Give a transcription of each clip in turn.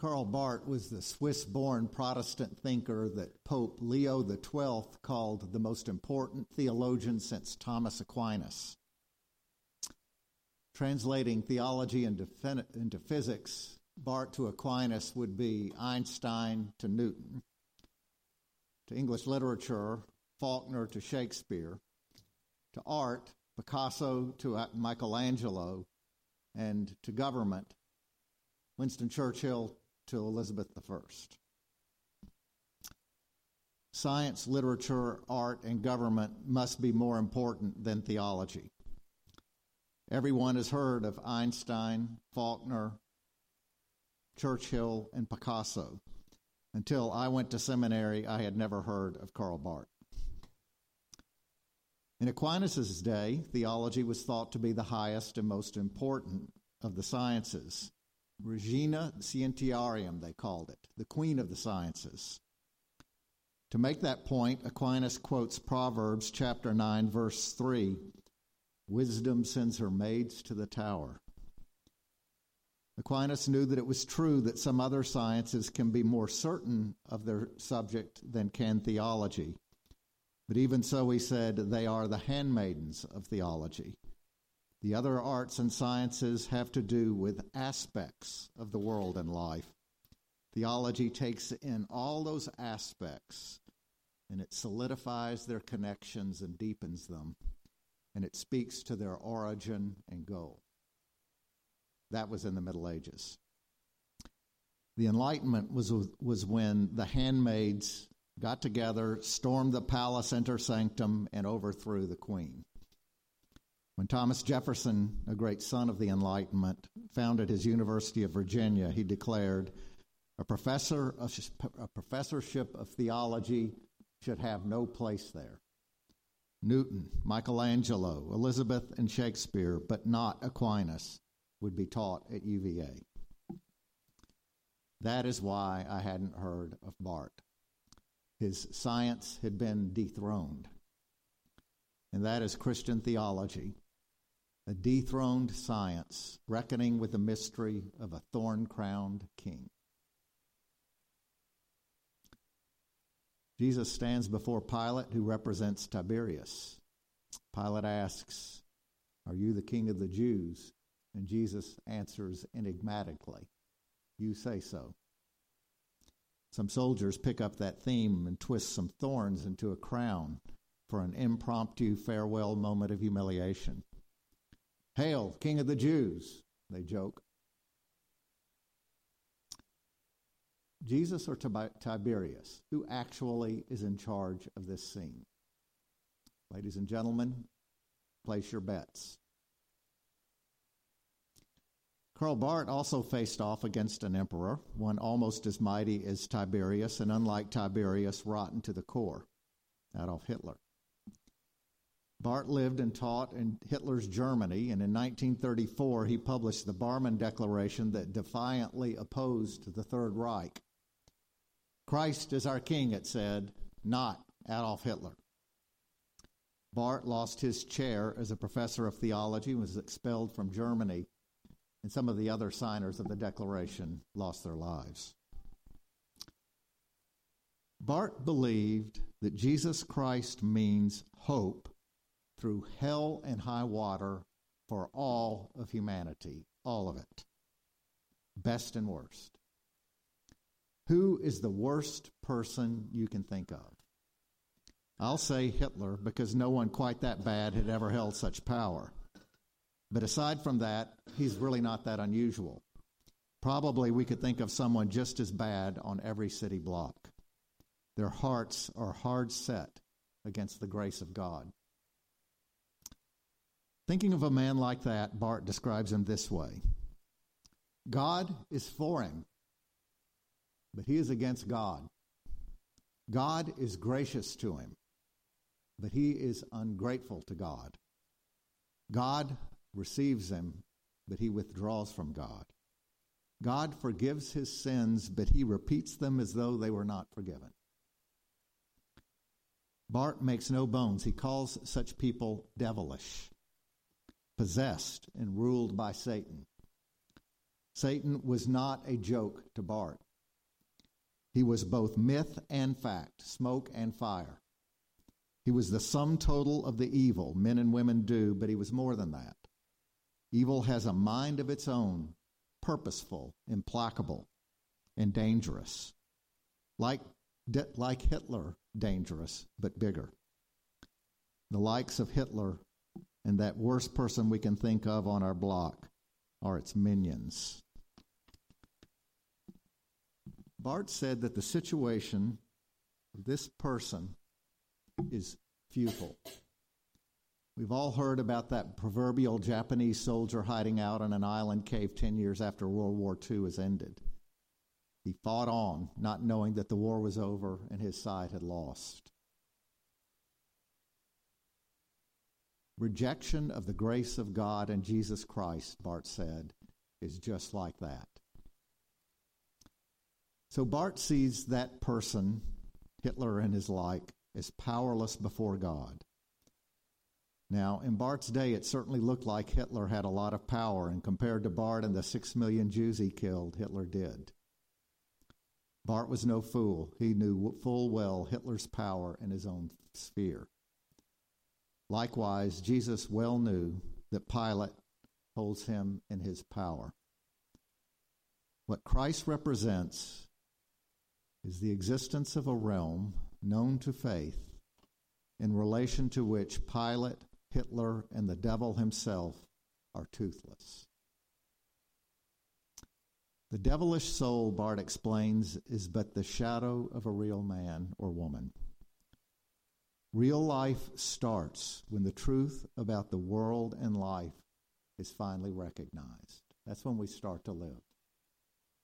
Karl Barth was the Swiss born Protestant thinker that Pope Leo XII called the most important theologian since Thomas Aquinas. Translating theology into, into physics, Barth to Aquinas would be Einstein to Newton. To English literature, Faulkner to Shakespeare. To art, Picasso to uh, Michelangelo. And to government, Winston Churchill to Elizabeth I. Science, literature, art, and government must be more important than theology. Everyone has heard of Einstein, Faulkner, Churchill, and Picasso. Until I went to seminary, I had never heard of Karl Barth. In Aquinas' day, theology was thought to be the highest and most important of the sciences. Regina Scientiarum, they called it, the queen of the sciences. To make that point, Aquinas quotes Proverbs chapter 9, verse 3 Wisdom sends her maids to the tower. Aquinas knew that it was true that some other sciences can be more certain of their subject than can theology. But even so, he said, they are the handmaidens of theology. The other arts and sciences have to do with aspects of the world and life. Theology takes in all those aspects and it solidifies their connections and deepens them, and it speaks to their origin and goal. That was in the Middle Ages. The Enlightenment was, was when the handmaids got together, stormed the palace inter sanctum, and overthrew the queen. When Thomas Jefferson, a great son of the Enlightenment, founded his University of Virginia, he declared, a, professor, a professorship of theology should have no place there. Newton, Michelangelo, Elizabeth, and Shakespeare, but not Aquinas, would be taught at UVA. That is why I hadn't heard of Barth. His science had been dethroned. And that is Christian theology a dethroned science, reckoning with the mystery of a thorn crowned king. Jesus stands before Pilate, who represents Tiberius. Pilate asks, Are you the king of the Jews? And Jesus answers enigmatically, You say so. Some soldiers pick up that theme and twist some thorns into a crown for an impromptu farewell moment of humiliation. Hail, King of the Jews, they joke. Jesus or Tiberius, who actually is in charge of this scene? Ladies and gentlemen, place your bets. Karl Barth also faced off against an emperor, one almost as mighty as Tiberius, and unlike Tiberius, rotten to the core, Adolf Hitler. Barth lived and taught in Hitler's Germany, and in 1934 he published the Barmen Declaration that defiantly opposed the Third Reich. Christ is our king, it said, not Adolf Hitler. Barth lost his chair as a professor of theology and was expelled from Germany, and some of the other signers of the Declaration lost their lives. Barth believed that Jesus Christ means hope through hell and high water for all of humanity, all of it, best and worst. Who is the worst person you can think of? I'll say Hitler because no one quite that bad had ever held such power. But aside from that, he's really not that unusual. Probably we could think of someone just as bad on every city block. Their hearts are hard set against the grace of God. Thinking of a man like that, Barth describes him this way God is for him, but he is against God. God is gracious to him, but he is ungrateful to God. God receives him, but he withdraws from God. God forgives his sins, but he repeats them as though they were not forgiven. Barth makes no bones. He calls such people devilish possessed and ruled by Satan. Satan was not a joke to Barth. He was both myth and fact, smoke and fire. He was the sum total of the evil men and women do, but he was more than that. Evil has a mind of its own, purposeful, implacable, and dangerous. Like, like Hitler, dangerous, but bigger. The likes of Hitler and that worst person we can think of on our block are its minions. Barth said that the situation of this person is futile. We've all heard about that proverbial Japanese soldier hiding out in an island cave 10 years after World War II has ended. He fought on, not knowing that the war was over and his side had lost. Rejection of the grace of God and Jesus Christ, Barth said, is just like that. So Barth sees that person, Hitler and his like, as powerless before God. Now, in Barth's day, it certainly looked like Hitler had a lot of power, and compared to Barth and the six million Jews he killed, Hitler did. Barth was no fool. He knew full well Hitler's power in his own sphere. Likewise, Jesus well knew that Pilate holds him in his power. What Christ represents is the existence of a realm known to faith in relation to which Pilate, Hitler, and the devil himself are toothless. The devilish soul, Barth explains, is but the shadow of a real man or woman. Real life starts when the truth about the world and life is finally recognized. That's when we start to live.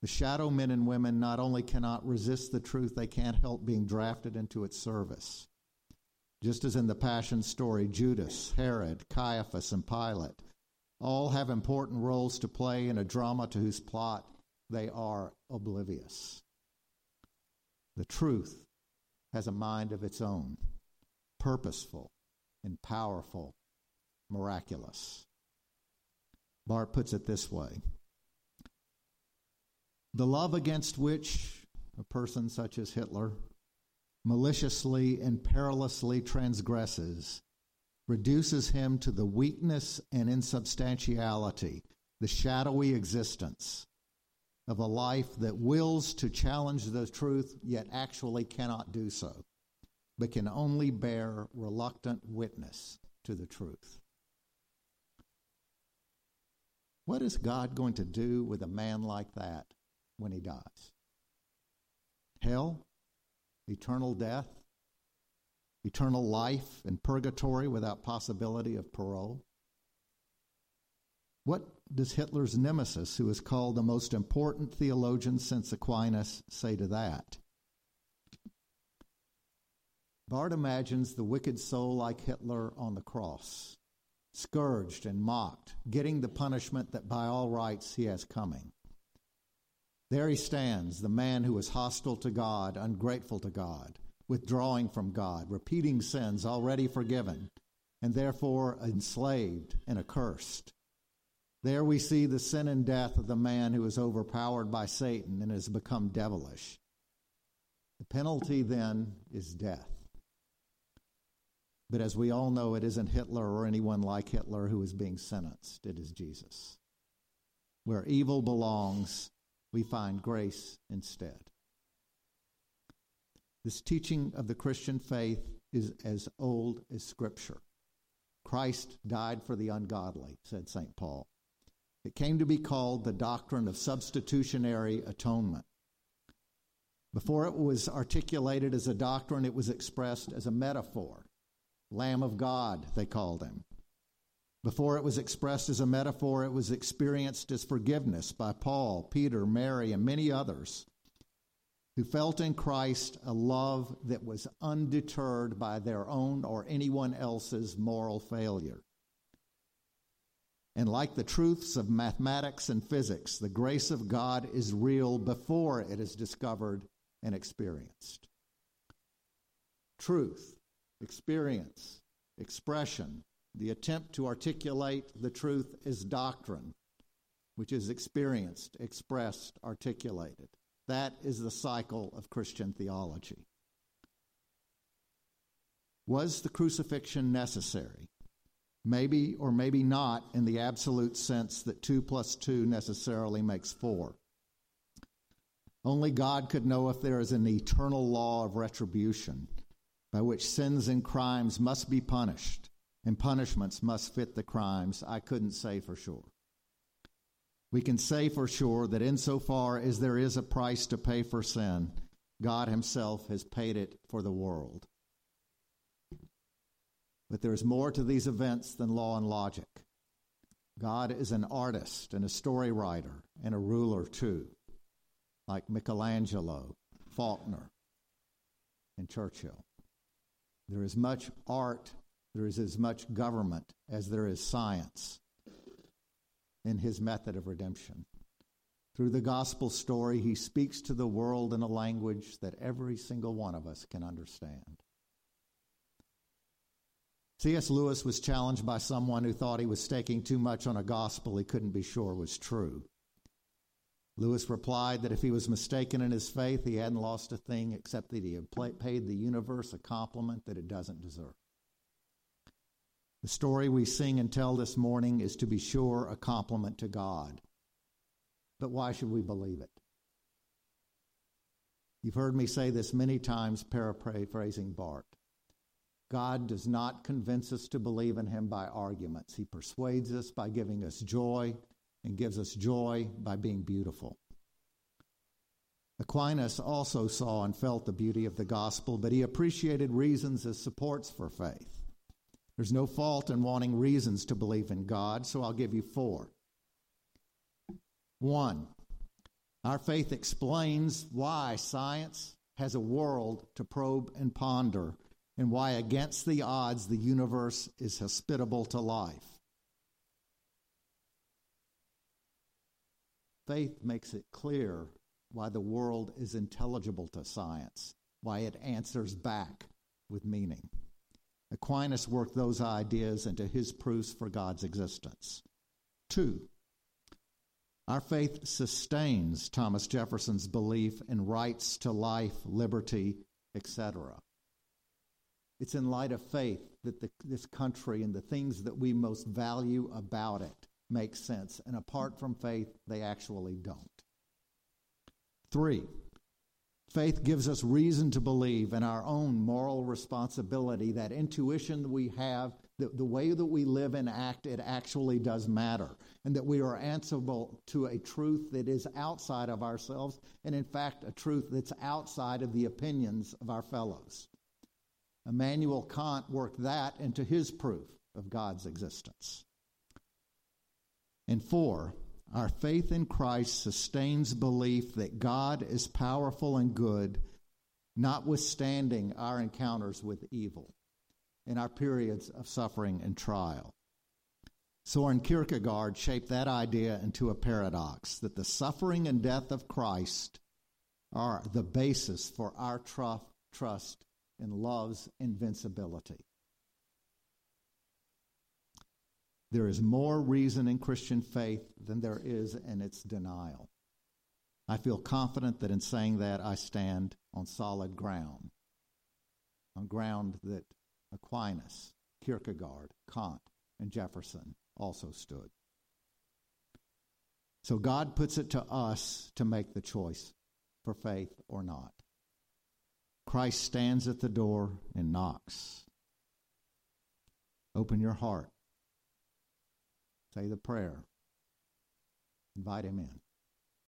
The shadow men and women not only cannot resist the truth, they can't help being drafted into its service. Just as in the Passion story, Judas, Herod, Caiaphas, and Pilate all have important roles to play in a drama to whose plot they are oblivious. The truth has a mind of its own, purposeful and powerful, miraculous. Barth puts it this way the love against which a person such as Hitler maliciously and perilously transgresses reduces him to the weakness and insubstantiality, the shadowy existence of a life that wills to challenge the truth yet actually cannot do so, but can only bear reluctant witness to the truth. What is God going to do with a man like that when he dies? Hell? Eternal death? Eternal life in purgatory without possibility of parole? What does Hitler's nemesis, who is called the most important theologian since Aquinas, say to that? Barth imagines the wicked soul like Hitler on the cross, scourged and mocked, getting the punishment that by all rights he has coming. There he stands, the man who is hostile to God, ungrateful to God, withdrawing from God, repeating sins already forgiven, and therefore enslaved and accursed. There we see the sin and death of the man who is overpowered by Satan and has become devilish. The penalty then is death. But as we all know, it isn't Hitler or anyone like Hitler who is being sentenced, it is Jesus. Where evil belongs, we find grace instead. This teaching of the Christian faith is as old as Scripture. Christ died for the ungodly, said St. Paul. It came to be called the doctrine of substitutionary atonement. Before it was articulated as a doctrine, it was expressed as a metaphor. Lamb of God, they called him. Before it was expressed as a metaphor, it was experienced as forgiveness by Paul, Peter, Mary, and many others who felt in Christ a love that was undeterred by their own or anyone else's moral failure. And like the truths of mathematics and physics, the grace of God is real before it is discovered and experienced. Truth, experience, expression, the attempt to articulate the truth is doctrine. which is experienced, expressed, articulated. That is the cycle of Christian theology. Was the crucifixion necessary? Maybe or maybe not in the absolute sense that 2 plus 2 necessarily makes 4. Only God could know if there is an eternal law of retribution by which sins and crimes must be punished and punishments must fit the crimes. I couldn't say for sure. We can say for sure that insofar as there is a price to pay for sin, God Himself has paid it for the world. But there is more to these events than law and logic. God is an artist and a story writer and a ruler too, like Michelangelo, Faulkner, and Churchill. There is much art, there is as much government as there is science in his method of redemption. Through the gospel story, he speaks to the world in a language that every single one of us can understand. C.S. Lewis was challenged by someone who thought he was staking too much on a gospel he couldn't be sure was true. Lewis replied that if he was mistaken in his faith, he hadn't lost a thing except that he had paid the universe a compliment that it doesn't deserve. The story we sing and tell this morning is, to be sure, a compliment to God. But why should we believe it? You've heard me say this many times, paraphrasing Barth. God does not convince us to believe in him by arguments. He persuades us by giving us joy and gives us joy by being beautiful. Aquinas also saw and felt the beauty of the gospel, but he appreciated reasons as supports for faith. There's no fault in wanting reasons to believe in God, so I'll give you four. One, our faith explains why science has a world to probe and ponder, and why, against the odds, the universe is hospitable to life. Faith makes it clear why the world is intelligible to science, why it answers back with meaning. Aquinas worked those ideas into his proofs for God's existence. Two, our faith sustains Thomas Jefferson's belief in rights to life, liberty, etc. It's in light of faith that the, this country and the things that we most value about it make sense. And apart from faith, they actually don't. Three, Faith gives us reason to believe in our own moral responsibility, that intuition we have, that the way that we live and act, it actually does matter, and that we are answerable to a truth that is outside of ourselves, and in fact, a truth that's outside of the opinions of our fellows. Immanuel Kant worked that into his proof of God's existence. And four, our faith in Christ sustains belief that God is powerful and good, notwithstanding our encounters with evil in our periods of suffering and trial. Soren Kierkegaard shaped that idea into a paradox that the suffering and death of Christ are the basis for our trust in love's invincibility. There is more reason in Christian faith than there is in its denial. I feel confident that in saying that, I stand on solid ground, on ground that Aquinas, Kierkegaard, Kant, and Jefferson also stood. So God puts it to us to make the choice for faith or not. Christ stands at the door and knocks. Open your heart Say the prayer. Invite him in.